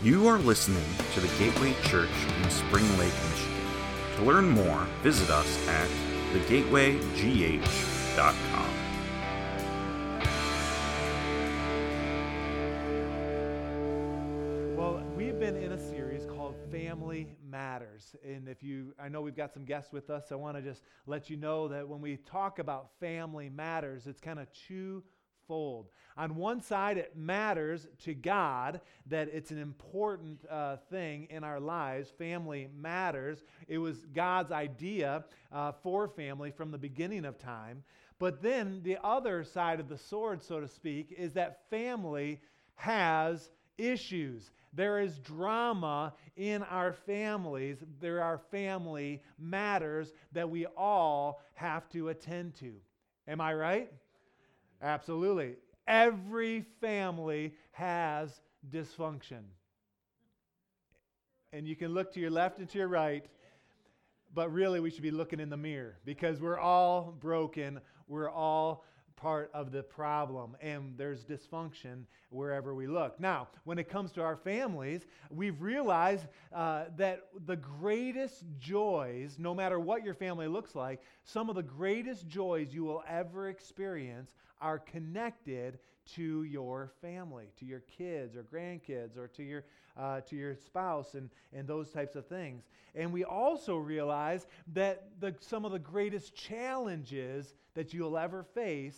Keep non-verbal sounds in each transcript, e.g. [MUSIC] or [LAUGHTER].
You are listening to the Gateway Church in Spring Lake, Michigan. To learn more, visit us at thegatewaygh.com. Well, we've been in a series called Family Matters. And if you, I know we've got some guests with us, I want to just let you know that when we talk about family matters, it's kind of twofold. On one side, it matters to God that it's an important uh, thing in our lives. Family matters. It was God's idea uh, for family from the beginning of time. But then the other side of the sword, so to speak, is that family has issues. There is drama in our families. There are family matters that we all have to attend to. Am I right? Absolutely. Every family has dysfunction. And you can look to your left and to your right, but really we should be looking in the mirror because we're all broken. We're all part of the problem, and there's dysfunction wherever we look. Now, when it comes to our families, we've realized uh, that the greatest joys, no matter what your family looks like, some of the greatest joys you will ever experience are connected to your family, to your kids or grandkids, or to your uh, to your spouse, and and those types of things. And we also realize that the, some of the greatest challenges that you'll ever face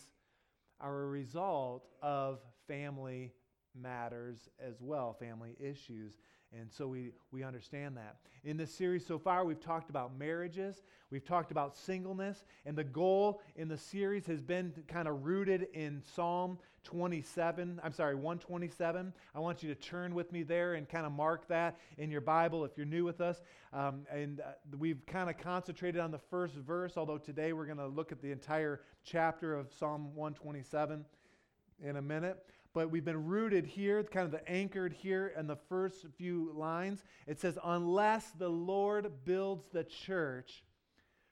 are a result of family matters as well, family issues. And so we, we understand that. In this series so far, we've talked about marriages, we've talked about singleness, and the goal in the series has been kind of rooted in Psalm 27. I'm sorry, 127. I want you to turn with me there and kind of mark that in your Bible if you're new with us. Um, and uh, we've kind of concentrated on the first verse, although today we're going to look at the entire chapter of Psalm 127 in a minute but we've been rooted here, kind of the anchored here in the first few lines. It says, Unless the Lord builds the church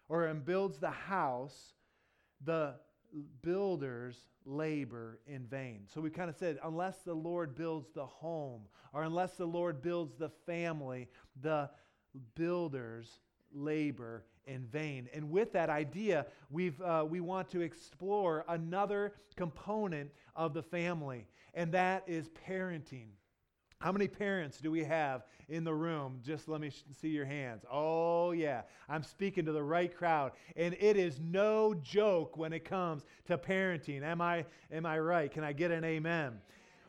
or builds the house, the builders labor in vain. So we kind of said, unless the Lord builds the home or unless the Lord builds the family, the builders labor in vain. And with that idea, we've, uh, we want to explore another component of the family, and that is parenting. How many parents do we have in the room? Just let me sh- see your hands. Oh, yeah. I'm speaking to the right crowd. And it is no joke when it comes to parenting. Am I, am I right? Can I get an amen?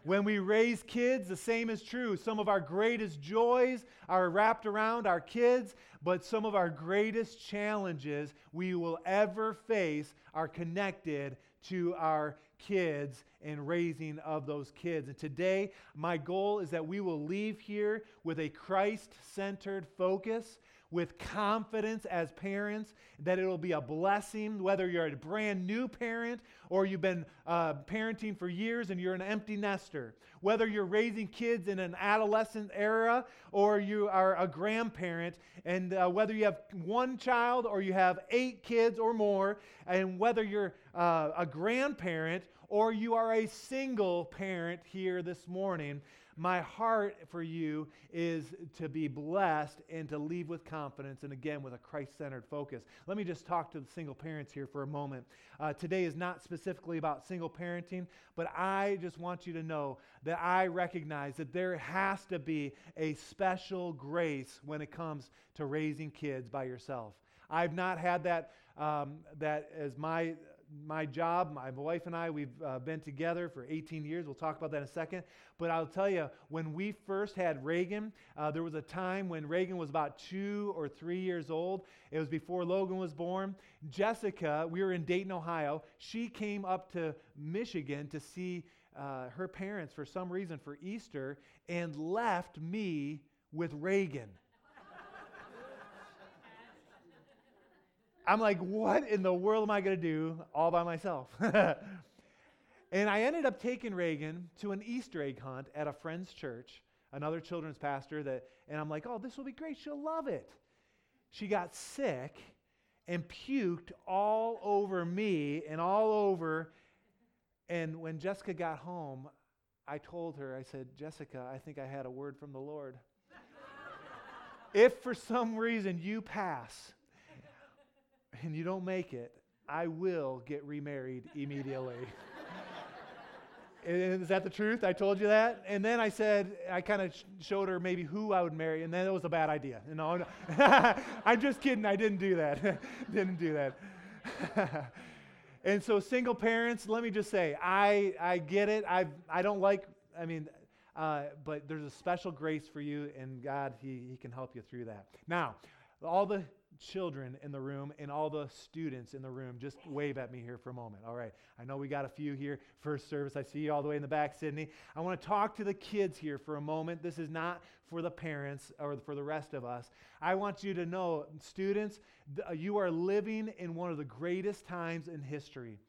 When we raise kids, the same is true. Some of our greatest joys are wrapped around our kids, but some of our greatest challenges we will ever face are connected to our kids and raising of those kids. And today, my goal is that we will leave here with a Christ centered focus with confidence as parents that it'll be a blessing, whether you're a brand new parent or you've been uh, parenting for years and you're an empty nester, whether you're raising kids in an adolescent era or you are a grandparent, and uh, whether you have one child or you have eight kids or more, and whether you're uh, a grandparent or you are a single parent here this morning my heart for you is to be blessed and to leave with confidence and again with a Christ centered focus. Let me just talk to the single parents here for a moment. Uh, today is not specifically about single parenting, but I just want you to know that I recognize that there has to be a special grace when it comes to raising kids by yourself. I've not had that, um, that as my my job, my wife and I, we've uh, been together for 18 years. We'll talk about that in a second. But I'll tell you, when we first had Reagan, uh, there was a time when Reagan was about two or three years old. It was before Logan was born. Jessica, we were in Dayton, Ohio. She came up to Michigan to see uh, her parents for some reason for Easter and left me with Reagan. I'm like, what in the world am I going to do all by myself? [LAUGHS] and I ended up taking Reagan to an Easter egg hunt at a friend's church, another children's pastor that and I'm like, "Oh, this will be great. She'll love it." She got sick and puked all over me and all over and when Jessica got home, I told her, I said, Jessica, I think I had a word from the Lord. [LAUGHS] if for some reason you pass and you don't make it, I will get remarried immediately. Is that the truth? I told you that? And then I said, I kind of sh- showed her maybe who I would marry, and then it was a bad idea. You know, [LAUGHS] I'm just kidding. I didn't do that. [LAUGHS] didn't do that. [LAUGHS] and so, single parents, let me just say, I, I get it. I, I don't like, I mean, uh, but there's a special grace for you, and God, he, he can help you through that. Now, all the children in the room and all the students in the room, just wave at me here for a moment. All right. I know we got a few here. First service, I see you all the way in the back, Sydney. I want to talk to the kids here for a moment. This is not for the parents or for the rest of us. I want you to know, students, uh, you are living in one of the greatest times in history.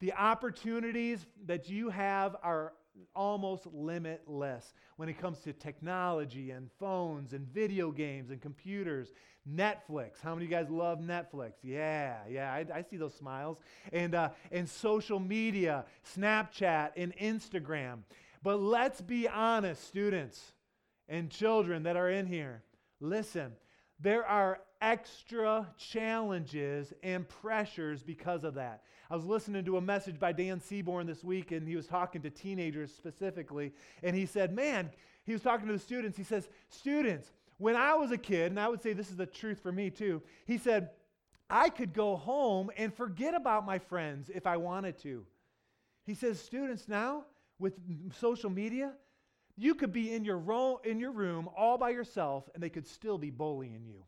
The opportunities that you have are almost limitless when it comes to technology and phones and video games and computers Netflix. How many of you guys love Netflix? Yeah, yeah, I, I see those smiles. And, uh, and social media, Snapchat and Instagram. But let's be honest, students and children that are in here. Listen, there are extra challenges and pressures because of that. I was listening to a message by Dan Seaborn this week, and he was talking to teenagers specifically. And he said, Man, he was talking to the students. He says, Students, when I was a kid, and I would say this is the truth for me too, he said, I could go home and forget about my friends if I wanted to. He says, students now with social media, you could be in your, ro- in your room all by yourself and they could still be bullying you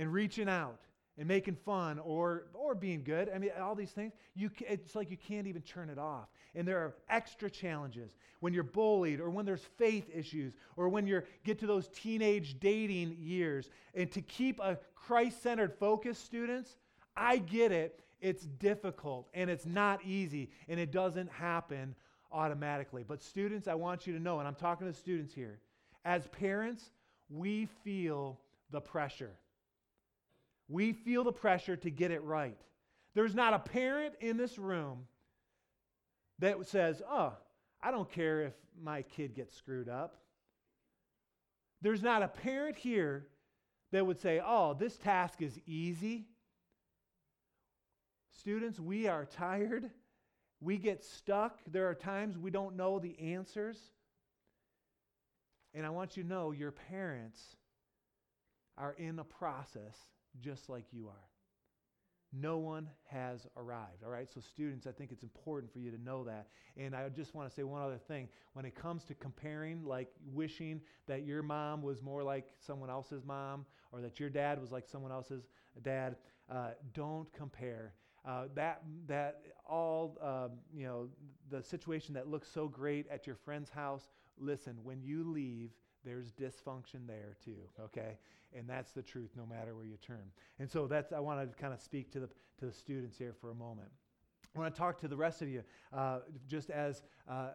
and reaching out and making fun or, or being good. I mean, all these things, you, it's like you can't even turn it off. And there are extra challenges when you're bullied or when there's faith issues or when you get to those teenage dating years. And to keep a Christ centered focus, students, I get it. It's difficult and it's not easy and it doesn't happen automatically. But, students, I want you to know, and I'm talking to students here, as parents, we feel the pressure. We feel the pressure to get it right. There's not a parent in this room that says, oh, I don't care if my kid gets screwed up. There's not a parent here that would say, oh, this task is easy. Students, we are tired. We get stuck. There are times we don't know the answers. And I want you to know your parents are in a process just like you are. No one has arrived. All right, so students, I think it's important for you to know that. And I just want to say one other thing. When it comes to comparing, like wishing that your mom was more like someone else's mom or that your dad was like someone else's dad, uh, don't compare. Uh, that that all um, you know the situation that looks so great at your friend's house. Listen, when you leave, there's dysfunction there too. Okay, and that's the truth no matter where you turn. And so that's I want to kind of speak to the to the students here for a moment. I want to talk to the rest of you uh, just as uh, uh,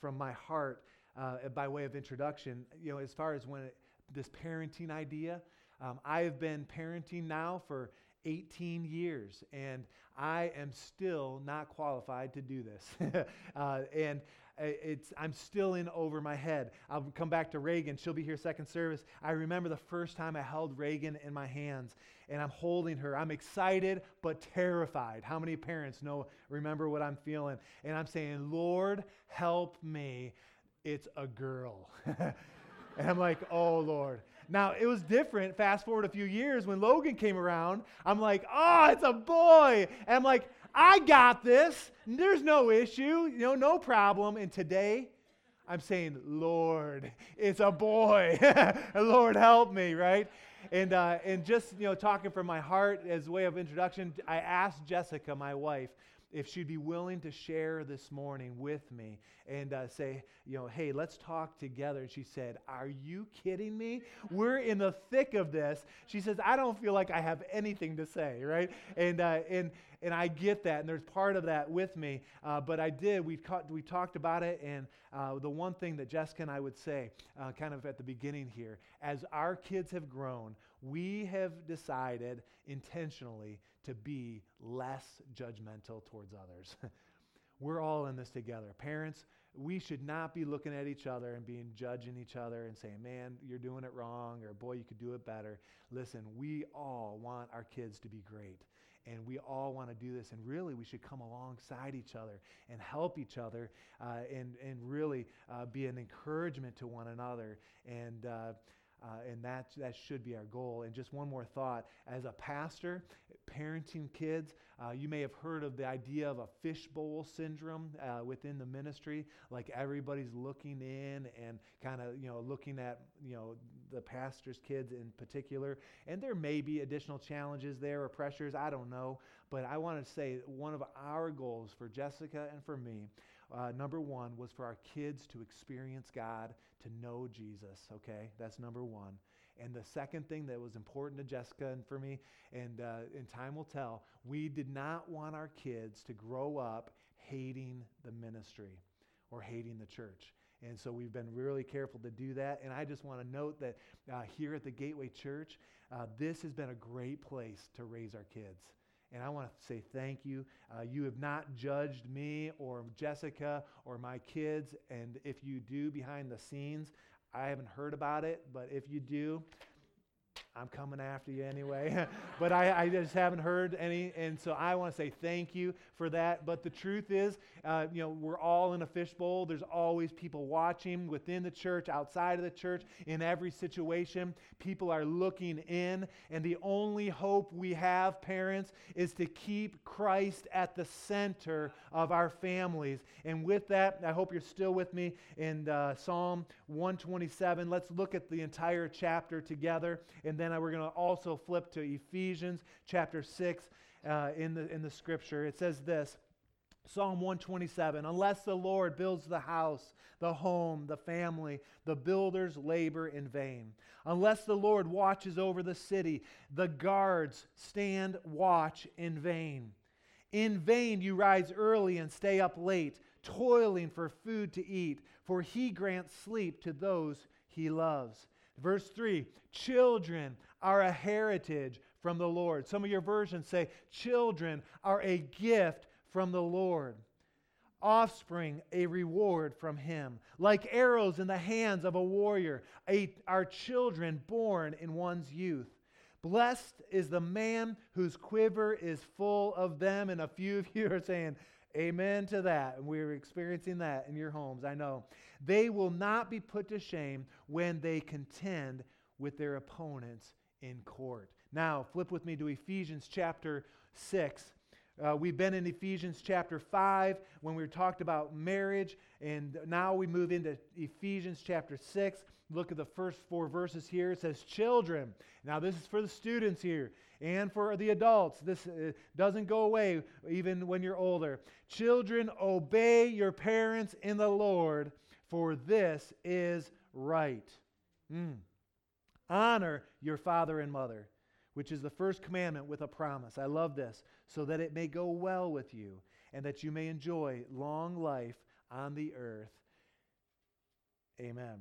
from my heart uh, by way of introduction. You know, as far as when it, this parenting idea, um, I have been parenting now for 18 years, and I am still not qualified to do this. [LAUGHS] uh, and it's, I'm still in over my head. I'll come back to Reagan. She'll be here second service. I remember the first time I held Reagan in my hands and I'm holding her. I'm excited but terrified. How many parents know, remember what I'm feeling? And I'm saying, Lord, help me. It's a girl. [LAUGHS] and I'm like, oh, Lord. Now, it was different. Fast forward a few years when Logan came around. I'm like, oh, it's a boy. And I'm like, I got this. There's no issue, you know, no problem. And today, I'm saying, Lord, it's a boy. [LAUGHS] Lord, help me, right? And, uh, and just, you know, talking from my heart as a way of introduction, I asked Jessica, my wife, if she'd be willing to share this morning with me and uh, say, you know, hey, let's talk together. And she said, Are you kidding me? We're in the thick of this. She says, I don't feel like I have anything to say, right? And, uh, and, and I get that, and there's part of that with me. Uh, but I did. We we talked about it, and uh, the one thing that Jessica and I would say, uh, kind of at the beginning here, as our kids have grown, we have decided intentionally to be less judgmental towards others. [LAUGHS] We're all in this together. Parents, we should not be looking at each other and being judging each other and saying, man, you're doing it wrong, or boy, you could do it better. Listen, we all want our kids to be great. And we all want to do this. And really, we should come alongside each other and help each other uh, and, and really uh, be an encouragement to one another. And uh, uh, and that, that should be our goal. And just one more thought as a pastor, parenting kids, uh, you may have heard of the idea of a fishbowl syndrome uh, within the ministry. Like everybody's looking in and kind of, you know, looking at, you know, the pastor's kids in particular. And there may be additional challenges there or pressures. I don't know. But I want to say one of our goals for Jessica and for me uh, number one was for our kids to experience God, to know Jesus, okay? That's number one. And the second thing that was important to Jessica and for me, and, uh, and time will tell, we did not want our kids to grow up hating the ministry or hating the church. And so we've been really careful to do that. And I just want to note that uh, here at the Gateway Church, uh, this has been a great place to raise our kids. And I want to say thank you. Uh, you have not judged me or Jessica or my kids. And if you do behind the scenes, I haven't heard about it, but if you do, I'm coming after you anyway. [LAUGHS] but I, I, just haven't heard any. And so I want to say thank you for that. But the truth is, uh, you know, we're all in a fishbowl. There's always people watching within the church, outside of the church, in every situation. People are looking in. And the only hope we have, parents, is to keep Christ at the center of our families. And with that, I hope you're still with me in uh, Psalm 127. Let's look at the entire chapter together. And then we're going to also flip to Ephesians chapter 6 uh, in, the, in the scripture. It says this Psalm 127 Unless the Lord builds the house, the home, the family, the builders labor in vain. Unless the Lord watches over the city, the guards stand watch in vain. In vain you rise early and stay up late, toiling for food to eat, for he grants sleep to those he loves. Verse 3 Children are a heritage from the Lord. Some of your versions say, Children are a gift from the Lord. Offspring, a reward from him. Like arrows in the hands of a warrior, a, are children born in one's youth. Blessed is the man whose quiver is full of them. And a few of you are saying, Amen to that. And we're experiencing that in your homes, I know. They will not be put to shame when they contend with their opponents in court. Now, flip with me to Ephesians chapter 6. Uh, we've been in Ephesians chapter 5 when we talked about marriage, and now we move into Ephesians chapter 6. Look at the first four verses here. It says, Children. Now, this is for the students here and for the adults. This uh, doesn't go away even when you're older. Children, obey your parents in the Lord, for this is right. Mm. Honor your father and mother, which is the first commandment with a promise. I love this, so that it may go well with you and that you may enjoy long life on the earth. Amen.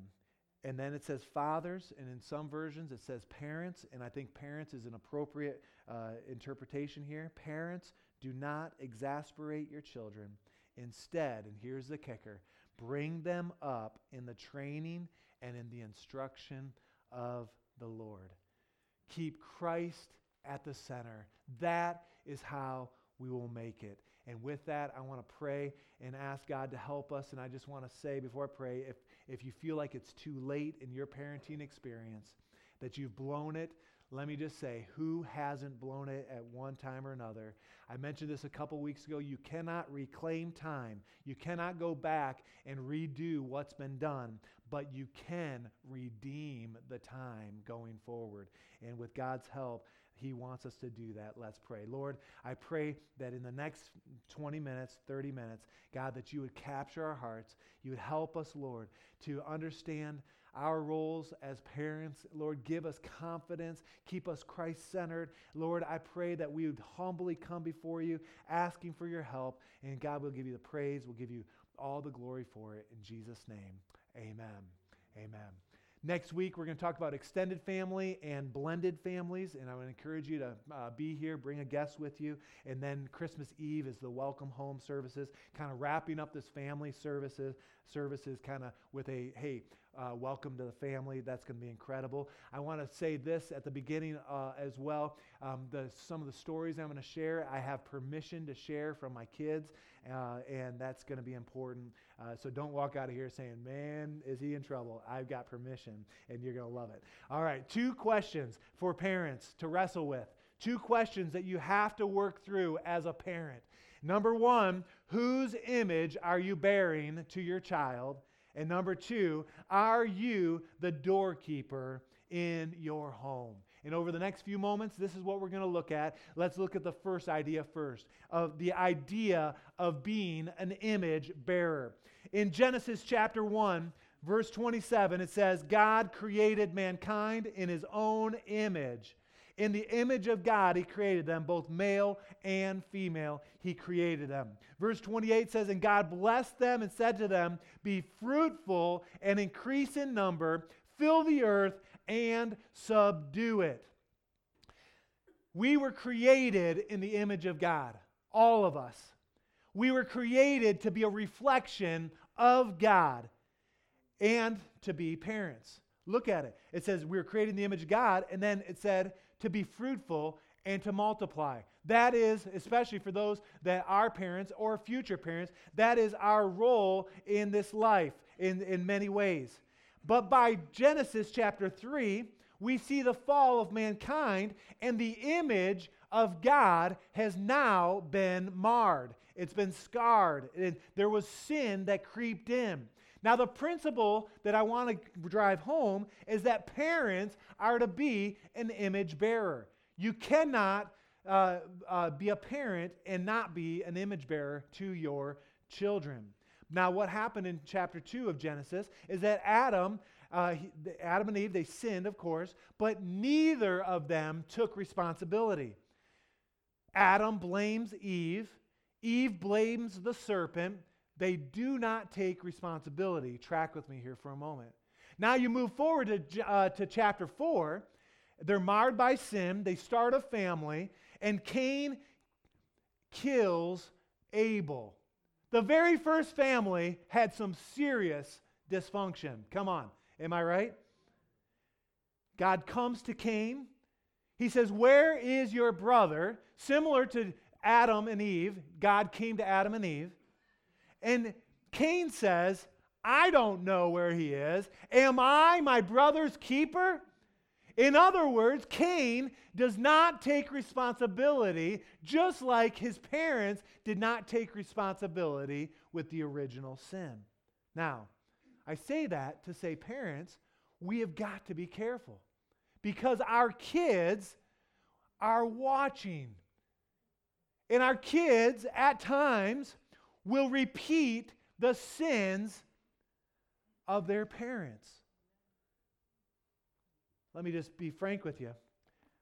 And then it says fathers, and in some versions it says parents, and I think parents is an appropriate uh, interpretation here. Parents, do not exasperate your children. Instead, and here's the kicker bring them up in the training and in the instruction of the Lord. Keep Christ at the center. That is how we will make it. And with that, I want to pray and ask God to help us. And I just want to say before I pray if, if you feel like it's too late in your parenting experience, that you've blown it, let me just say, who hasn't blown it at one time or another? I mentioned this a couple weeks ago. You cannot reclaim time. You cannot go back and redo what's been done, but you can redeem the time going forward. And with God's help, he wants us to do that. Let's pray. Lord, I pray that in the next 20 minutes, 30 minutes, God, that you would capture our hearts. You would help us, Lord, to understand our roles as parents. Lord, give us confidence. Keep us Christ centered. Lord, I pray that we would humbly come before you, asking for your help. And God will give you the praise. We'll give you all the glory for it. In Jesus' name, amen. Amen. Next week, we're going to talk about extended family and blended families, and I would encourage you to uh, be here, bring a guest with you. And then Christmas Eve is the welcome home services, kind of wrapping up this family services, services kind of with a, hey, uh, welcome to the family. That's going to be incredible. I want to say this at the beginning uh, as well. Um, the, some of the stories I'm going to share, I have permission to share from my kids, uh, and that's going to be important. Uh, so don't walk out of here saying, man, is he in trouble? I've got permission, and you're going to love it. All right, two questions for parents to wrestle with. Two questions that you have to work through as a parent. Number one, whose image are you bearing to your child? And number two, are you the doorkeeper in your home? And over the next few moments, this is what we're going to look at. Let's look at the first idea first of the idea of being an image bearer. In Genesis chapter 1, verse 27, it says, God created mankind in his own image. In the image of God, he created them, both male and female, he created them. Verse 28 says, And God blessed them and said to them, Be fruitful and increase in number, fill the earth and subdue it. We were created in the image of God, all of us. We were created to be a reflection of God and to be parents. Look at it. It says we were created in the image of God, and then it said to be fruitful and to multiply. That is, especially for those that are parents or future parents, that is our role in this life in, in many ways. But by Genesis chapter 3, we see the fall of mankind, and the image of God has now been marred. It's been scarred. And there was sin that creeped in. Now, the principle that I want to drive home is that parents are to be an image bearer. You cannot uh, uh, be a parent and not be an image bearer to your children. Now, what happened in chapter 2 of Genesis is that Adam, uh, he, Adam and Eve, they sinned, of course, but neither of them took responsibility. Adam blames Eve, Eve blames the serpent, they do not take responsibility. Track with me here for a moment. Now you move forward to, uh, to chapter 4. They're marred by sin. They start a family, and Cain kills Abel. The very first family had some serious dysfunction. Come on, am I right? God comes to Cain. He says, Where is your brother? Similar to Adam and Eve, God came to Adam and Eve. And Cain says, I don't know where he is. Am I my brother's keeper? In other words, Cain does not take responsibility, just like his parents did not take responsibility with the original sin. Now, I say that to say, parents, we have got to be careful because our kids are watching. And our kids, at times, will repeat the sins of their parents. Let me just be frank with you.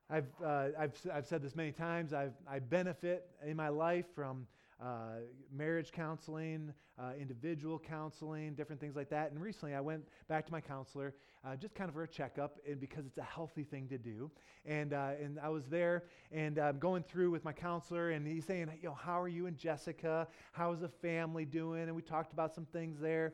I've, uh, I've, I've said this many times. I've, I benefit in my life from uh, marriage counseling, uh, individual counseling, different things like that. And recently I went back to my counselor uh, just kind of for a checkup and because it's a healthy thing to do. And, uh, and I was there and I'm going through with my counselor and he's saying, you know, how are you and Jessica? How's the family doing? And we talked about some things there.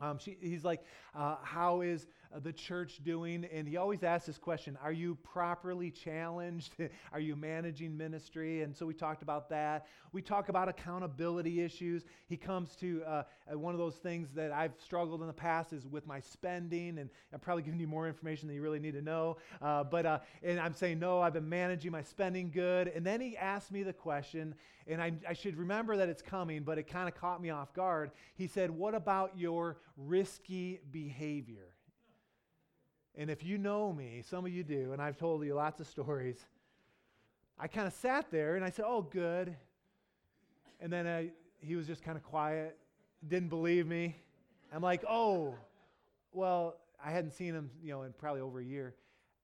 Um, she, he's like, uh, How is uh, the church doing? And he always asks this question Are you properly challenged? [LAUGHS] Are you managing ministry? And so we talked about that. We talk about accountability issues. He comes to uh, uh, one of those things that I've struggled in the past is with my spending. And I'm probably giving you more information than you really need to know. Uh, but uh, and I'm saying, No, I've been managing my spending good. And then he asked me the question, and I, I should remember that it's coming, but it kind of caught me off guard. He said, What about your risky behavior? And if you know me, some of you do, and I've told you lots of stories, I kind of sat there and I said, Oh, good. And then I, he was just kind of quiet, didn't believe me. I'm like, Oh, well, I hadn't seen him, you know, in probably over a year.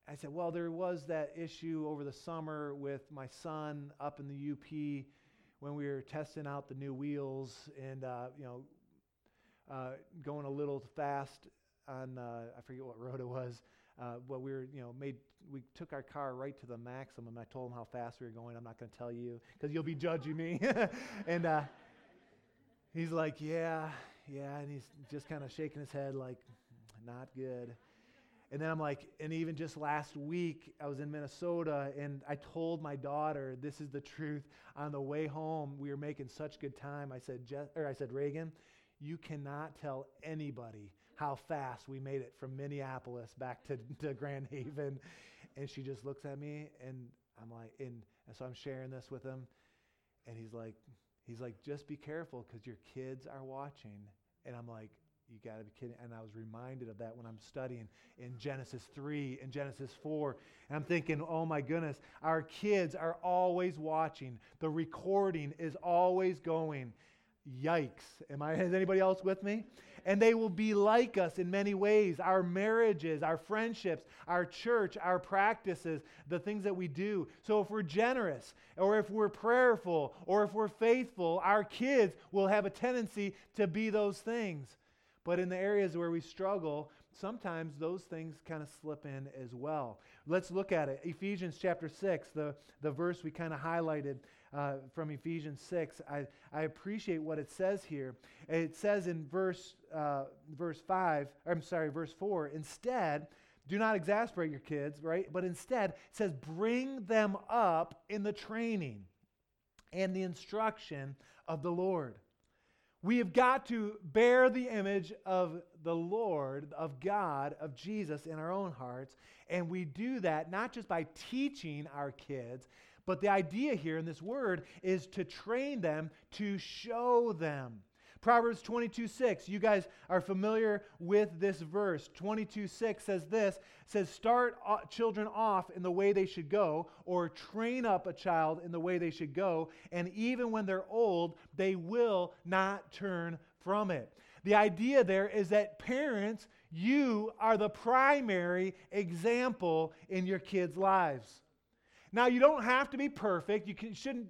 I said, Well, there was that issue over the summer with my son up in the UP when we were testing out the new wheels and, uh, you know, uh, going a little fast on uh, I forget what road it was. Uh, but we were, you know, made we took our car right to the maximum. I told him how fast we were going. I'm not going to tell you because you'll be judging me. [LAUGHS] and uh, he's like, "Yeah, yeah," and he's just kind of shaking his head like, "Not good." And then I'm like, and even just last week, I was in Minnesota and I told my daughter, this is the truth. On the way home, we were making such good time. I said, Je- or I said, Reagan, you cannot tell anybody how fast we made it from Minneapolis back to, to Grand Haven. And she just looks at me and I'm like, and, and so I'm sharing this with him. And he's like, he's like, just be careful because your kids are watching. And I'm like, you got to be kidding. And I was reminded of that when I'm studying in Genesis 3 and Genesis 4. And I'm thinking, oh my goodness, our kids are always watching. The recording is always going. Yikes. Am I, is anybody else with me? And they will be like us in many ways our marriages, our friendships, our church, our practices, the things that we do. So if we're generous, or if we're prayerful, or if we're faithful, our kids will have a tendency to be those things. But in the areas where we struggle, sometimes those things kind of slip in as well. Let's look at it. Ephesians chapter 6, the, the verse we kind of highlighted uh, from Ephesians 6. I, I appreciate what it says here. It says in verse, uh, verse 5, I'm sorry, verse 4, instead, do not exasperate your kids, right? But instead, it says, bring them up in the training and the instruction of the Lord. We have got to bear the image of the Lord, of God, of Jesus in our own hearts. And we do that not just by teaching our kids, but the idea here in this word is to train them, to show them. Proverbs 22 6. You guys are familiar with this verse. 22 6 says this says, Start uh, children off in the way they should go, or train up a child in the way they should go, and even when they're old, they will not turn from it. The idea there is that parents, you are the primary example in your kids' lives. Now, you don't have to be perfect. You can, shouldn't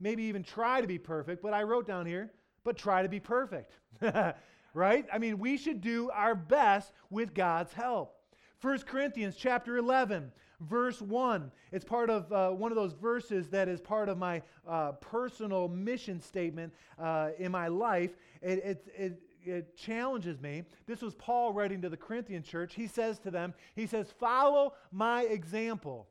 maybe even try to be perfect, but I wrote down here but try to be perfect. [LAUGHS] right? I mean, we should do our best with God's help. 1 Corinthians chapter 11, verse 1. It's part of uh, one of those verses that is part of my uh, personal mission statement uh, in my life. It, it, it, it challenges me. This was Paul writing to the Corinthian church. He says to them, he says, follow my example.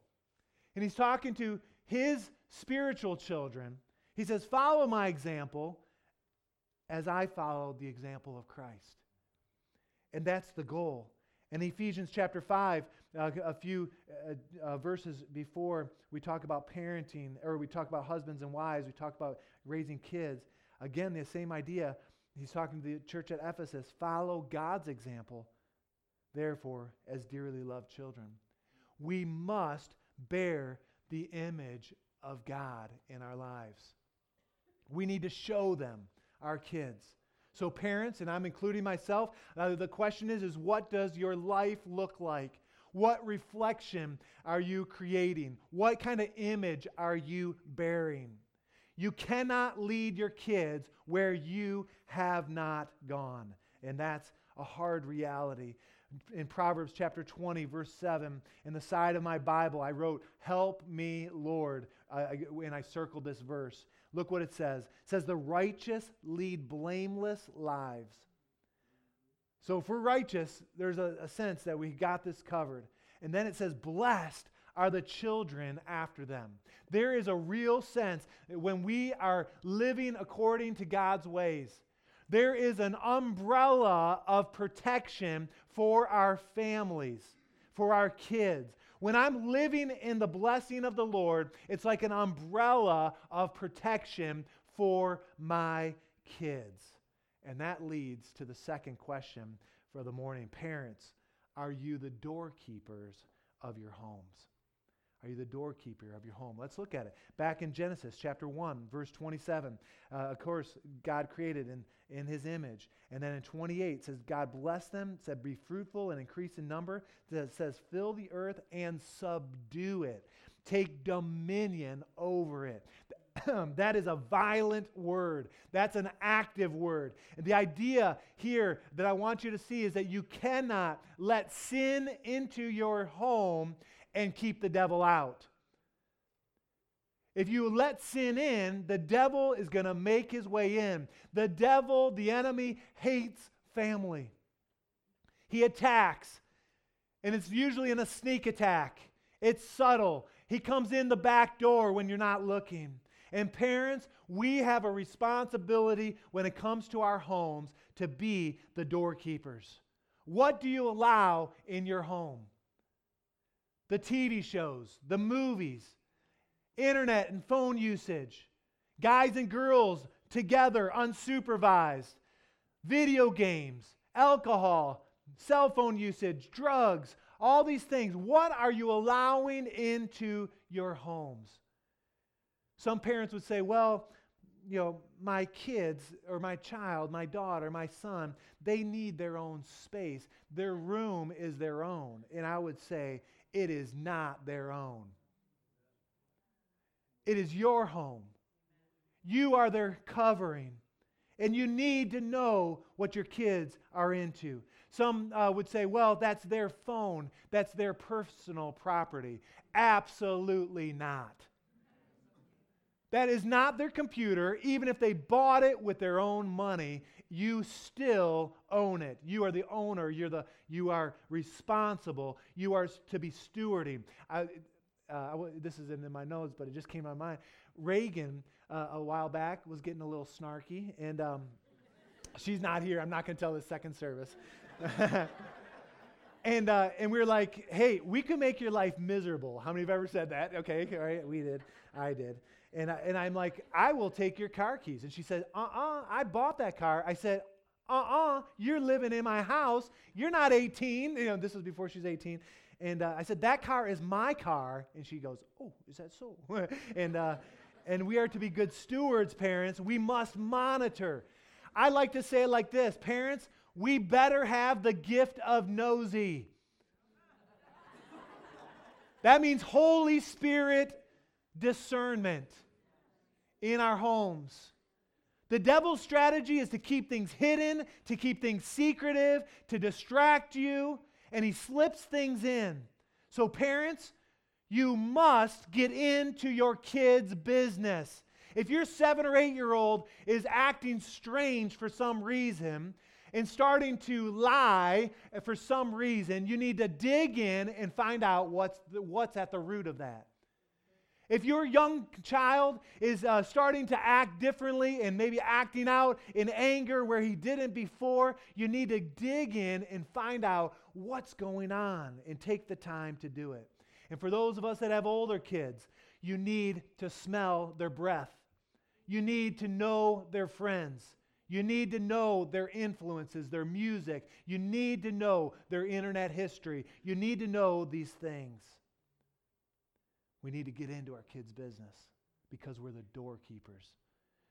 And he's talking to his spiritual children. He says, follow my example as I followed the example of Christ. And that's the goal. In Ephesians chapter 5, uh, a few uh, uh, verses before, we talk about parenting, or we talk about husbands and wives, we talk about raising kids. Again, the same idea. He's talking to the church at Ephesus follow God's example, therefore, as dearly loved children. We must bear the image of God in our lives. We need to show them our kids. So, parents, and I'm including myself, uh, the question is, is what does your life look like? What reflection are you creating? What kind of image are you bearing? You cannot lead your kids where you have not gone. And that's a hard reality. In Proverbs chapter 20, verse 7, in the side of my Bible, I wrote, Help me, Lord. Uh, and I circled this verse. Look what it says. It says, The righteous lead blameless lives. So if we're righteous, there's a, a sense that we got this covered. And then it says, Blessed are the children after them. There is a real sense when we are living according to God's ways, there is an umbrella of protection for our families, for our kids. When I'm living in the blessing of the Lord, it's like an umbrella of protection for my kids. And that leads to the second question for the morning. Parents, are you the doorkeepers of your homes? Are you the doorkeeper of your home? Let's look at it. Back in Genesis chapter 1, verse 27, uh, of course, God created in, in his image. And then in 28, says, God blessed them, said, Be fruitful and increase in number. It says, Fill the earth and subdue it. Take dominion over it. [CLEARS THROAT] that is a violent word. That's an active word. And the idea here that I want you to see is that you cannot let sin into your home and keep the devil out. If you let sin in, the devil is going to make his way in. The devil, the enemy, hates family. He attacks, and it's usually in a sneak attack. It's subtle. He comes in the back door when you're not looking. And parents, we have a responsibility when it comes to our homes to be the doorkeepers. What do you allow in your home? The TV shows, the movies, internet and phone usage, guys and girls together unsupervised, video games, alcohol, cell phone usage, drugs, all these things. What are you allowing into your homes? Some parents would say, well, you know, my kids or my child, my daughter, my son, they need their own space. Their room is their own. And I would say, it is not their own. It is your home. You are their covering. And you need to know what your kids are into. Some uh, would say, well, that's their phone, that's their personal property. Absolutely not. That is not their computer. Even if they bought it with their own money, you still own it. You are the owner. You're the, you are responsible. You are to be stewarding. I, uh, this isn't in my notes, but it just came to my mind. Reagan, uh, a while back, was getting a little snarky, and um, she's not here. I'm not going to tell the second service. [LAUGHS] and, uh, and we were like, hey, we can make your life miserable. How many have ever said that? Okay, all right, we did. I did. And, I, and I'm like, I will take your car keys. And she said, uh uh I bought that car. I said, uh uh-uh, uh, you are living in my house. You're not 18. You know, this was before she was 18. And uh, I said, That car is my car. And she goes, Oh, is that so? [LAUGHS] and, uh, and we are to be good stewards, parents. We must monitor. I like to say it like this Parents, we better have the gift of nosy. that means Holy Spirit discernment in our homes. The devil's strategy is to keep things hidden, to keep things secretive, to distract you and he slips things in. So, parents, you must get into your kids' business. If your seven or eight year old is acting strange for some reason and starting to lie for some reason, you need to dig in and find out what's, the, what's at the root of that. If your young child is uh, starting to act differently and maybe acting out in anger where he didn't before, you need to dig in and find out what's going on and take the time to do it. And for those of us that have older kids, you need to smell their breath. You need to know their friends. You need to know their influences, their music. You need to know their internet history. You need to know these things. We need to get into our kids' business because we're the doorkeepers.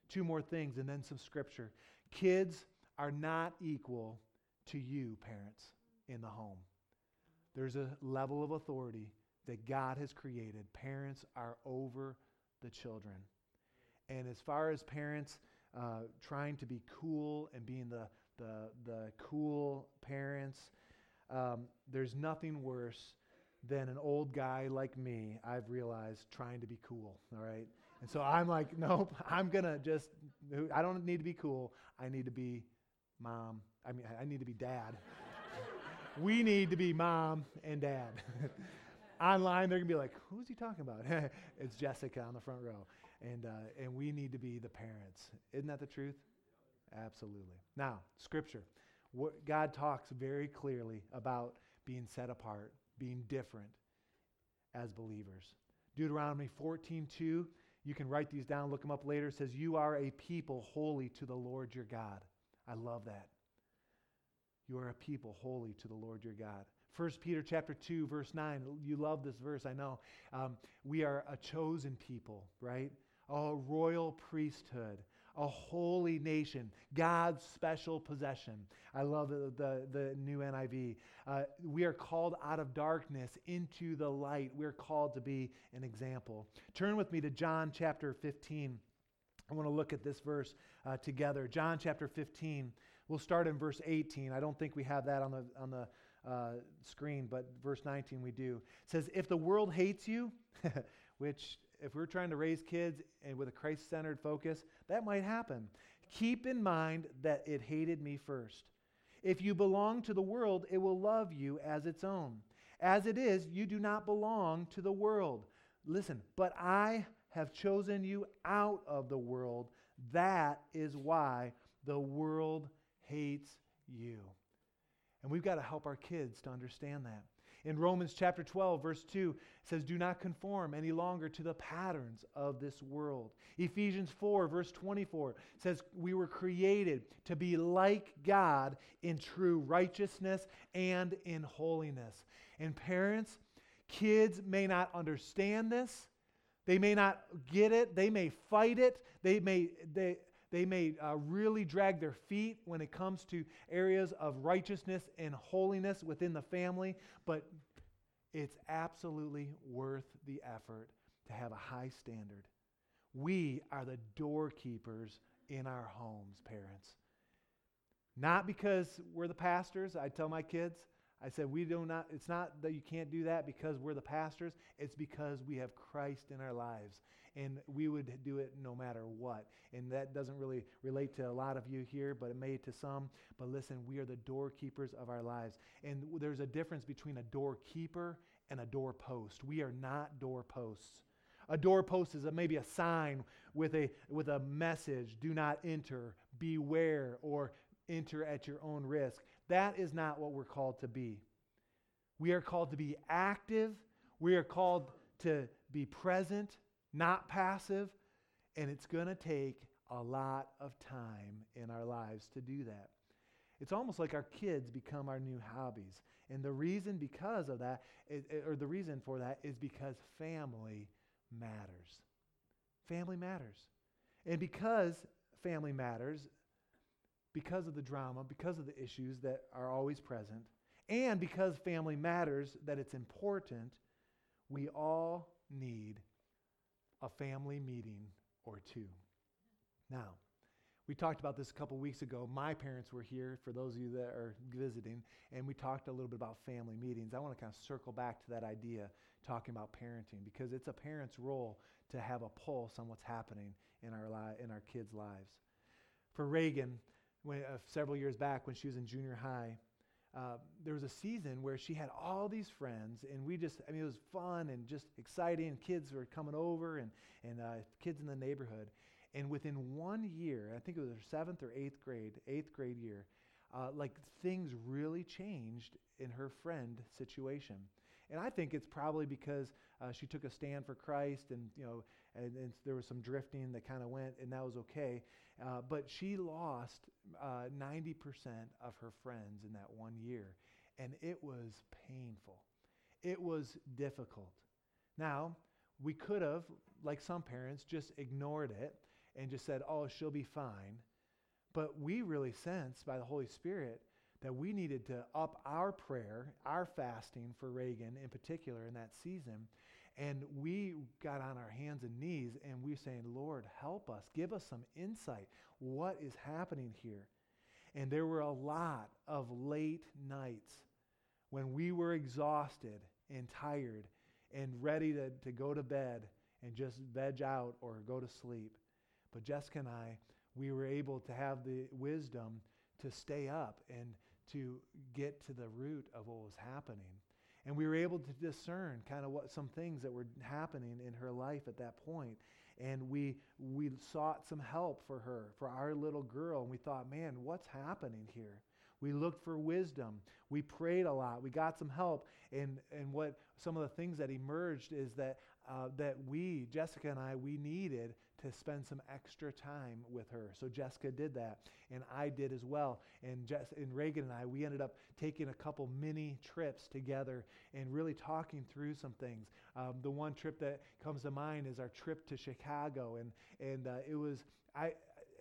Two more things and then some scripture. Kids are not equal to you, parents, in the home. There's a level of authority that God has created. Parents are over the children. And as far as parents uh, trying to be cool and being the, the, the cool parents, um, there's nothing worse than an old guy like me, I've realized, trying to be cool, all right? And so I'm like, [LAUGHS] nope, I'm to just, I don't need to be cool. I need to be mom. I mean, I need to be dad. [LAUGHS] we need to be mom and dad. [LAUGHS] Online, they're to be like, who's he talking about? it's Jessica on the front row. And, uh, and we need to be the parents. Isn't that the truth? Absolutely. Now, scripture. What, God talks very clearly about being set apart being different as believers. Deuteronomy 14:2, you can write these down, look them up later, says, You are a people holy to the Lord your God. I love that. You are a people holy to the Lord your God. 1 Peter chapter 2, verse 9. You love this verse, I know. Um, we are a chosen people, right? A royal priesthood, a holy nation, God's special possession. I love the, the, the new NIV. Uh, we are called out of darkness into the light. We're called to be an example. Turn with me to John chapter 15. I want to look at this verse uh, together. John chapter 15. We'll start in verse 18. I don't think we have that on the, on the uh, screen, but verse 19 we do. It says, If the world hates you, [LAUGHS] which if we're trying to raise kids and with a Christ centered focus, that might happen. Keep in mind that it hated me first. If you belong to the world, it will love you as its own. As it is, you do not belong to the world. Listen, but I have chosen you out of the world. That is why the world hates you. And we've got to help our kids to understand that. In Romans chapter 12, verse 2, it says, Do not conform any longer to the patterns of this world. Ephesians 4, verse 24 says, We were created to be like God in true righteousness and in holiness. And parents, kids may not understand this. They may not get it. They may fight it. They may, they, they may uh, really drag their feet when it comes to areas of righteousness and holiness within the family, but it's absolutely worth the effort to have a high standard. We are the doorkeepers in our homes, parents. Not because we're the pastors. I tell my kids, I said, we do not, it's not that you can't do that because we're the pastors. It's because we have Christ in our lives and we would do it no matter what. And that doesn't really relate to a lot of you here, but it may to some. But listen, we are the doorkeepers of our lives. And there's a difference between a doorkeeper and a doorpost. We are not doorposts. A doorpost is a, maybe a sign with a, with a message do not enter, beware, or enter at your own risk. That is not what we're called to be. We are called to be active, we are called to be present, not passive, and it's going to take a lot of time in our lives to do that. It's almost like our kids become our new hobbies. And the reason because of that, or the reason for that, is because family matters. Family matters. And because family matters, because of the drama, because of the issues that are always present, and because family matters, that it's important, we all need a family meeting or two. Now, we talked about this a couple weeks ago. My parents were here, for those of you that are visiting, and we talked a little bit about family meetings. I want to kind of circle back to that idea, talking about parenting, because it's a parent's role to have a pulse on what's happening in our, li- in our kids' lives. For Reagan, when, uh, several years back when she was in junior high, uh, there was a season where she had all these friends, and we just, I mean, it was fun and just exciting. Kids were coming over, and, and uh, kids in the neighborhood. And within one year, I think it was her seventh or eighth grade, eighth grade year, uh, like things really changed in her friend situation. And I think it's probably because uh, she took a stand for Christ, and you know, and, and there was some drifting that kind of went, and that was okay. Uh, but she lost uh, 90% of her friends in that one year, and it was painful. It was difficult. Now, we could have, like some parents, just ignored it and just said, oh, she'll be fine. But we really sensed by the Holy Spirit that we needed to up our prayer, our fasting for Reagan in particular in that season. And we got on our hands and knees and we were saying, Lord, help us. Give us some insight. What is happening here? And there were a lot of late nights when we were exhausted and tired and ready to, to go to bed and just veg out or go to sleep. But Jessica and I, we were able to have the wisdom to stay up and to get to the root of what was happening. And we were able to discern kind of what some things that were happening in her life at that point. And we, we sought some help for her, for our little girl. And we thought, man, what's happening here? We looked for wisdom. We prayed a lot. We got some help. And, and what some of the things that emerged is that, uh, that we, Jessica and I, we needed to spend some extra time with her. So Jessica did that, and I did as well. And, Jess, and Reagan and I, we ended up taking a couple mini trips together and really talking through some things. Um, the one trip that comes to mind is our trip to Chicago, and and uh, it was I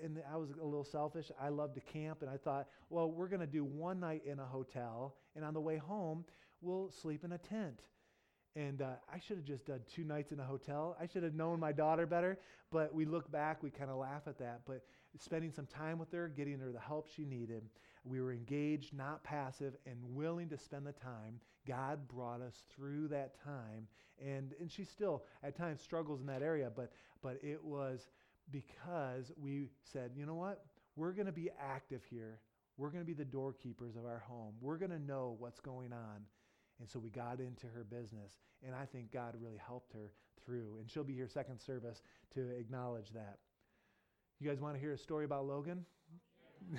and I was a little selfish. I love to camp, and I thought, well, we're going to do one night in a hotel, and on the way home, we'll sleep in a tent. And uh, I should have just done two nights in a hotel. I should have known my daughter better. But we look back, we kind of laugh at that. But spending some time with her, getting her the help she needed, we were engaged, not passive, and willing to spend the time. God brought us through that time. And, and she still, at times, struggles in that area. But, but it was because we said, you know what? We're going to be active here. We're going to be the doorkeepers of our home. We're going to know what's going on. And so we got into her business. And I think God really helped her through. And she'll be here second service to acknowledge that. You guys want to hear a story about Logan? [LAUGHS]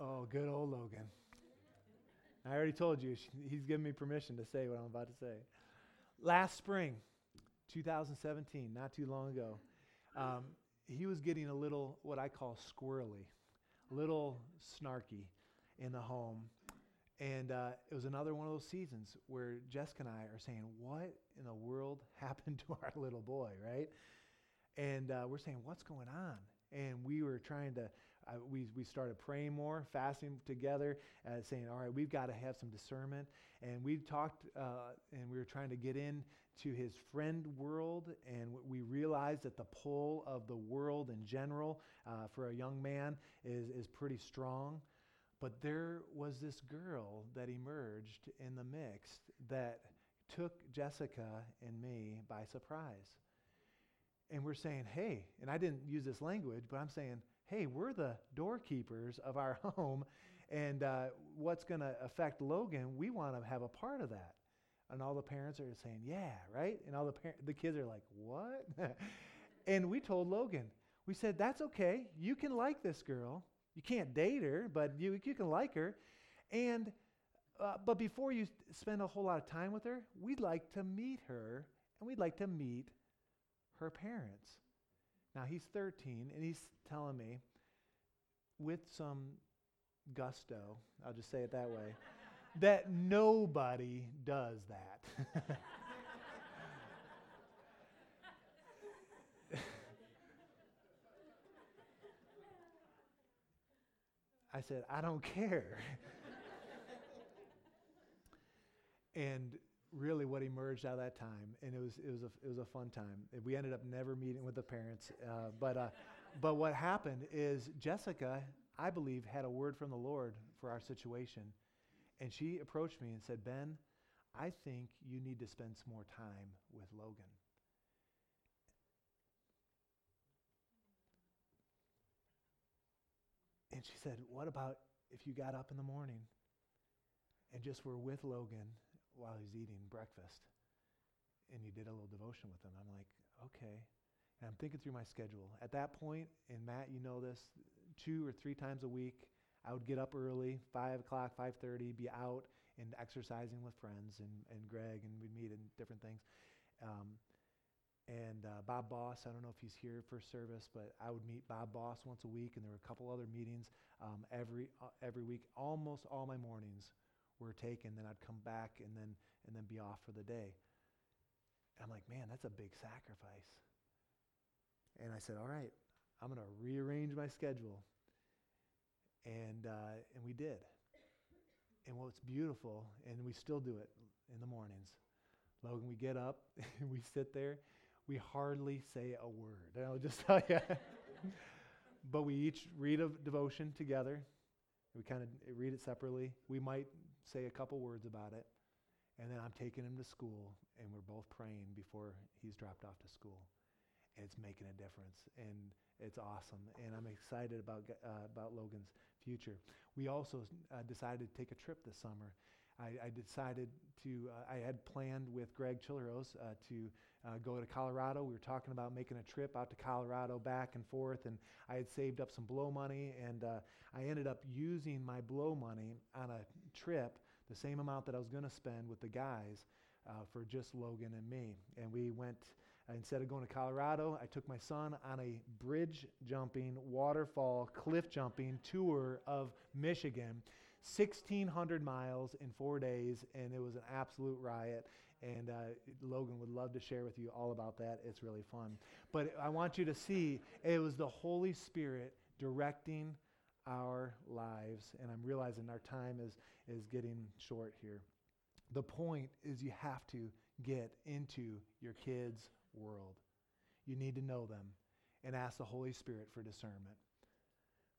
oh, good old Logan. I already told you, he's given me permission to say what I'm about to say. Last spring, 2017, not too long ago, um, he was getting a little, what I call squirrely, a little snarky in the home. And uh, it was another one of those seasons where Jessica and I are saying, What in the world [LAUGHS] happened to our little boy, right? And uh, we're saying, What's going on? And we were trying to, uh, we, we started praying more, fasting together, uh, saying, All right, we've got to have some discernment. And we talked, uh, and we were trying to get in to his friend world, and we realized that the pull of the world in general uh, for a young man is, is pretty strong. But there was this girl that emerged in the mix that took Jessica and me by surprise. And we're saying, hey, and I didn't use this language, but I'm saying, hey, we're the doorkeepers of our [LAUGHS] home, and uh, what's going to affect Logan, we want to have a part of that. And all the parents are saying, yeah, right? And all the, par- the kids are like, what? [LAUGHS] and we told Logan, we said, that's okay. You can like this girl. You can't date her, but you, you can like her. And, uh, but before you spend a whole lot of time with her, we'd like to meet her and we'd like to meet her parents. Now he's 13 and he's telling me with some gusto, I'll just say it that way, [LAUGHS] that nobody does that. [LAUGHS] I said, I don't care. [LAUGHS] and really what emerged out of that time, and it was, it was, a, it was a fun time. We ended up never meeting with the parents. Uh, but, uh, but what happened is Jessica, I believe, had a word from the Lord for our situation. And she approached me and said, Ben, I think you need to spend some more time with Logan. And she said, What about if you got up in the morning and just were with Logan while he's eating breakfast and you did a little devotion with him? I'm like, Okay. And I'm thinking through my schedule. At that point, and Matt, you know this, two or three times a week, I would get up early, 5 o'clock, 5.30, be out and exercising with friends and, and Greg, and we'd meet in different things. Um, and uh, Bob Boss, I don't know if he's here for service, but I would meet Bob Boss once a week, and there were a couple other meetings um, every uh, every week. Almost all my mornings were taken. Then I'd come back and then and then be off for the day. And I'm like, man, that's a big sacrifice. And I said, all right, I'm going to rearrange my schedule. And uh, and we did. And what's beautiful, and we still do it in the mornings. Logan, we get up [LAUGHS] and we sit there we hardly say a word. I'll just tell you. [LAUGHS] but we each read a devotion together. We kind of read it separately. We might say a couple words about it. And then I'm taking him to school, and we're both praying before he's dropped off to school. And it's making a difference, and it's awesome. And I'm excited about, uh, about Logan's future. We also uh, decided to take a trip this summer. I, I decided to, uh, I had planned with Greg Chilleros uh, to uh, go to Colorado. We were talking about making a trip out to Colorado back and forth, and I had saved up some blow money, and uh, I ended up using my blow money on a trip, the same amount that I was going to spend with the guys uh, for just Logan and me. And we went, uh, instead of going to Colorado, I took my son on a bridge jumping, waterfall, cliff jumping tour of Michigan. 1,600 miles in four days, and it was an absolute riot And uh, Logan would love to share with you all about that. It's really fun. But I want you to see it was the Holy Spirit directing our lives. And I'm realizing our time is, is getting short here. The point is, you have to get into your kids' world. You need to know them and ask the Holy Spirit for discernment.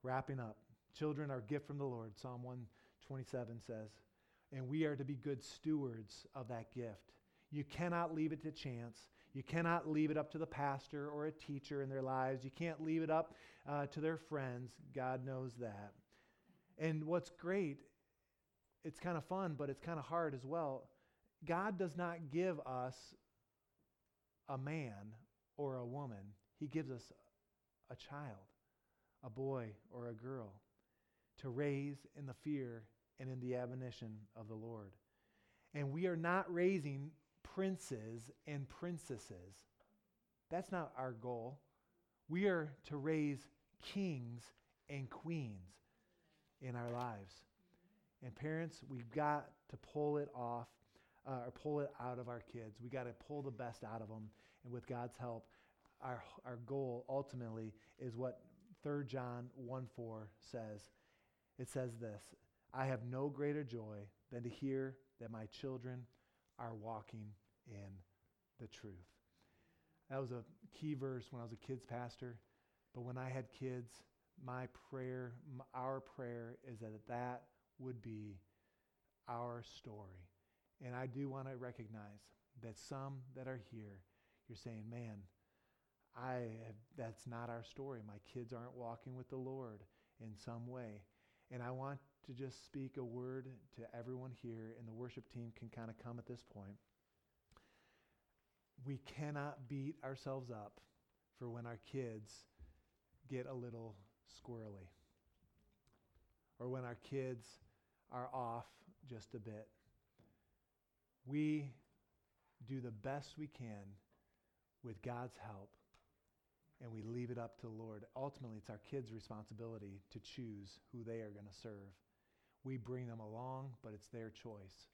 Wrapping up, children are a gift from the Lord. Psalm 127 says, and we are to be good stewards of that gift. You cannot leave it to chance. You cannot leave it up to the pastor or a teacher in their lives. You can't leave it up uh, to their friends. God knows that. And what's great, it's kind of fun, but it's kind of hard as well. God does not give us a man or a woman, He gives us a child, a boy or a girl, to raise in the fear and in the admonition of the Lord. And we are not raising princes and princesses. That's not our goal. We are to raise kings and queens in our lives. And parents, we've got to pull it off uh, or pull it out of our kids. We got to pull the best out of them. And with God's help, our, our goal ultimately is what 3 John 1 4 says. It says this I have no greater joy than to hear that my children are walking in the truth. That was a key verse when I was a kids pastor. But when I had kids, my prayer, our prayer is that that would be our story. And I do want to recognize that some that are here, you're saying, man, I have, that's not our story. My kids aren't walking with the Lord in some way. And I want to just speak a word to everyone here, and the worship team can kind of come at this point. We cannot beat ourselves up for when our kids get a little squirrely or when our kids are off just a bit. We do the best we can with God's help and we leave it up to the Lord. Ultimately, it's our kids' responsibility to choose who they are going to serve. We bring them along, but it's their choice.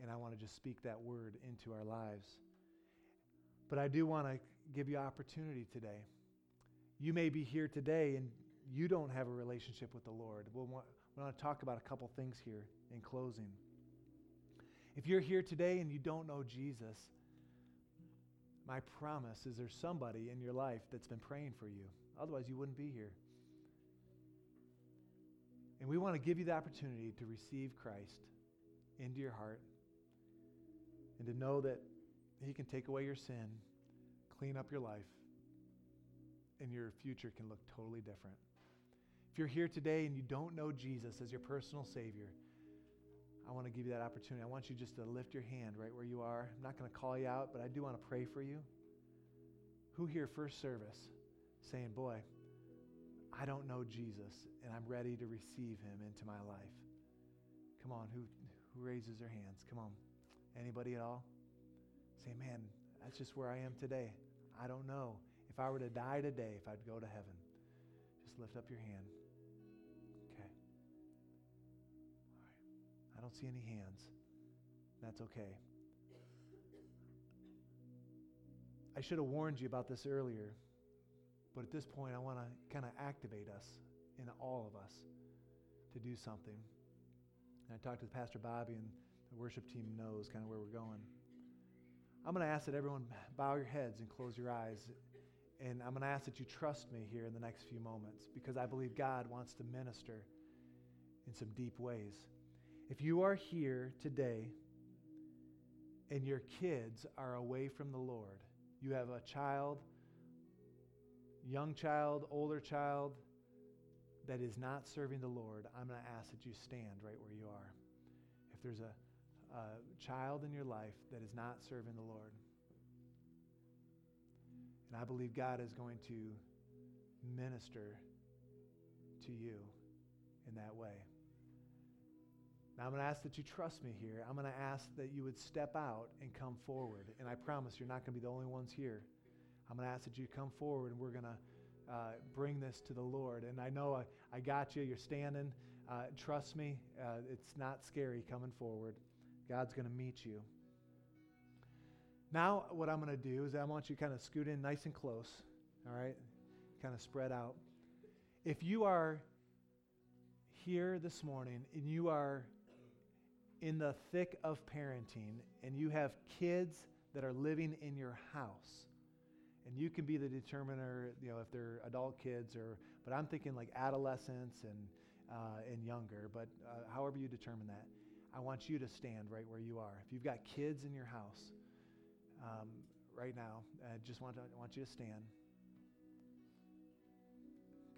And I want to just speak that word into our lives. But I do want to give you opportunity today. You may be here today and you don't have a relationship with the Lord. We'll want, we want to talk about a couple things here in closing. If you're here today and you don't know Jesus, my promise is there's somebody in your life that's been praying for you. Otherwise, you wouldn't be here. And we want to give you the opportunity to receive Christ into your heart and to know that He can take away your sin, clean up your life, and your future can look totally different. If you're here today and you don't know Jesus as your personal Savior, I want to give you that opportunity. I want you just to lift your hand right where you are. I'm not going to call you out, but I do want to pray for you. Who here, first service, saying, Boy, I don't know Jesus, and I'm ready to receive him into my life? Come on, who, who raises their hands? Come on. Anybody at all? Say, Man, that's just where I am today. I don't know. If I were to die today, if I'd go to heaven, just lift up your hand. Okay. I don't see any hands. That's okay. I should have warned you about this earlier, but at this point, I want to kind of activate us in all of us to do something. And I talked with Pastor Bobby, and the worship team knows kind of where we're going. I'm going to ask that everyone bow your heads and close your eyes. And I'm going to ask that you trust me here in the next few moments because I believe God wants to minister in some deep ways. If you are here today and your kids are away from the Lord, you have a child, young child, older child that is not serving the Lord, I'm going to ask that you stand right where you are. If there's a, a child in your life that is not serving the Lord, and I believe God is going to minister to you in that way. Now, I'm going to ask that you trust me here. I'm going to ask that you would step out and come forward. And I promise you're not going to be the only ones here. I'm going to ask that you come forward and we're going to uh, bring this to the Lord. And I know I, I got you. You're standing. Uh, trust me, uh, it's not scary coming forward. God's going to meet you. Now, what I'm going to do is I want you to kind of scoot in nice and close, all right? Kind of spread out. If you are here this morning and you are in the thick of parenting and you have kids that are living in your house, and you can be the determiner, you know, if they're adult kids or, but I'm thinking like adolescents and, uh, and younger, but uh, however you determine that, I want you to stand right where you are. If you've got kids in your house um, right now, I just want, to, I want you to stand.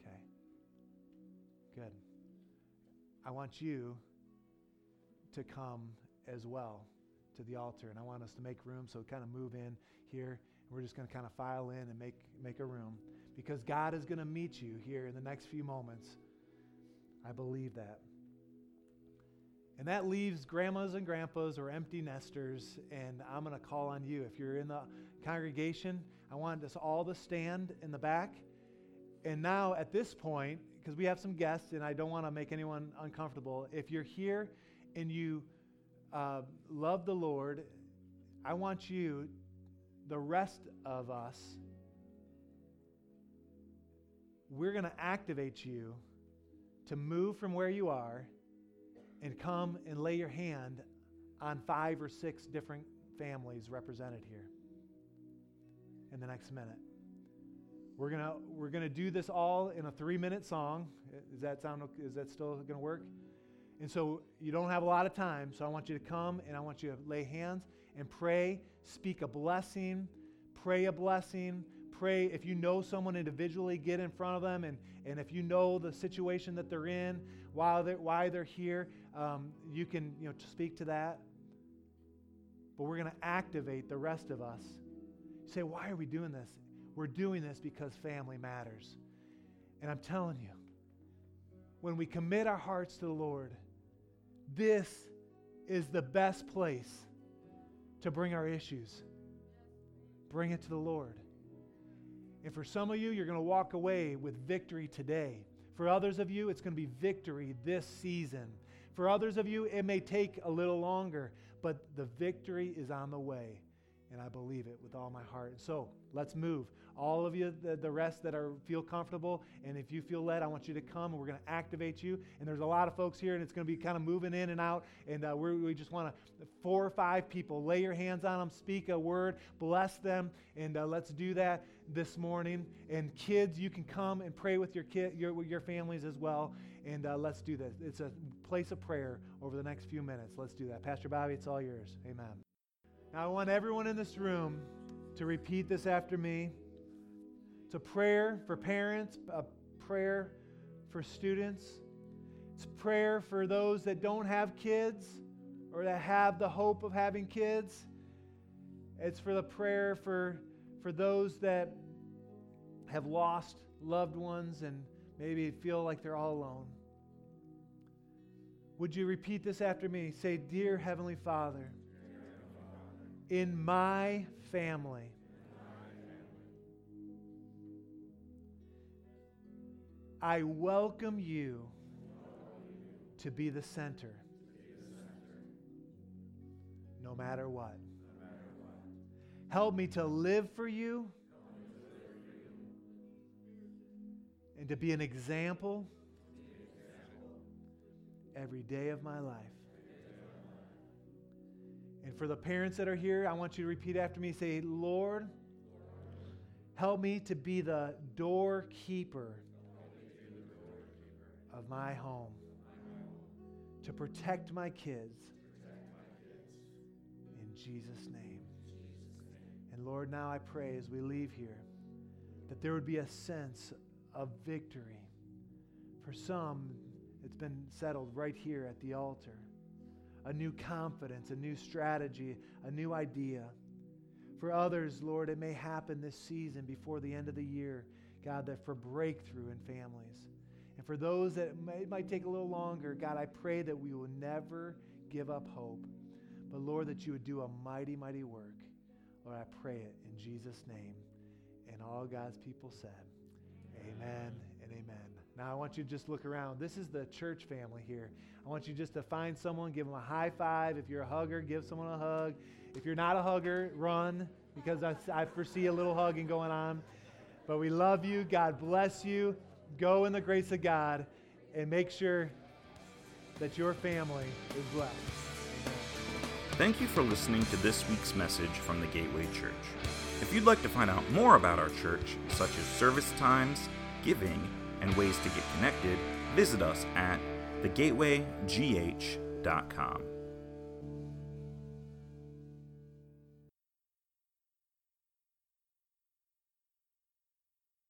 Okay. Good. I want you to come as well to the altar, and I want us to make room, so kind of move in here. We're just going to kind of file in and make, make a room because God is going to meet you here in the next few moments. I believe that. And that leaves grandmas and grandpas or empty nesters, and I'm going to call on you. If you're in the congregation, I want us all to stand in the back. And now, at this point, because we have some guests, and I don't want to make anyone uncomfortable, if you're here and you uh, love the Lord, I want you, the rest of us, we're going to activate you to move from where you are and come and lay your hand on five or six different families represented here in the next minute. We're gonna we're gonna do this all in a three minute song. Does that sound? Is that still gonna work? And so you don't have a lot of time. So I want you to come and I want you to lay hands and pray, speak a blessing, pray a blessing, pray. If you know someone individually, get in front of them. And, and if you know the situation that they're in, while they're, why they're here, um, you can you know, speak to that. But we're going to activate the rest of us. You say, why are we doing this? We're doing this because family matters. And I'm telling you, when we commit our hearts to the Lord, this is the best place to bring our issues. Bring it to the Lord. And for some of you, you're going to walk away with victory today. For others of you, it's going to be victory this season. For others of you, it may take a little longer, but the victory is on the way. And I believe it with all my heart. And So let's move all of you, the, the rest that are feel comfortable, and if you feel led, I want you to come, and we're going to activate you. And there's a lot of folks here, and it's going to be kind of moving in and out. And uh, we just want to four or five people lay your hands on them, speak a word, bless them, and uh, let's do that this morning. And kids, you can come and pray with your kid, your, your families as well. And uh, let's do this. It's a place of prayer over the next few minutes. Let's do that. Pastor Bobby, it's all yours. Amen. Now, I want everyone in this room to repeat this after me. It's a prayer for parents, a prayer for students. It's a prayer for those that don't have kids or that have the hope of having kids. It's for the prayer for, for those that have lost loved ones and maybe feel like they're all alone. Would you repeat this after me? Say, Dear Heavenly Father, in my family, I welcome you to be the center, no matter what. Help me to live for you and to be an example every day of my life. And for the parents that are here, I want you to repeat after me say, Lord, help me to be the doorkeeper of my home to protect my kids. In Jesus' name. And Lord, now I pray as we leave here that there would be a sense of victory. For some, it's been settled right here at the altar. A new confidence, a new strategy, a new idea. For others, Lord, it may happen this season before the end of the year, God, that for breakthrough in families. And for those that it, it might take a little longer, God, I pray that we will never give up hope. But Lord, that you would do a mighty, mighty work. Lord, I pray it in Jesus' name. And all God's people said, Amen, amen and amen. Now, I want you to just look around. This is the church family here. I want you just to find someone, give them a high five. If you're a hugger, give someone a hug. If you're not a hugger, run because I, I foresee a little hugging going on. But we love you. God bless you. Go in the grace of God and make sure that your family is blessed. Thank you for listening to this week's message from the Gateway Church. If you'd like to find out more about our church, such as service times, giving, and ways to get connected, visit us at thegatewaygh.com.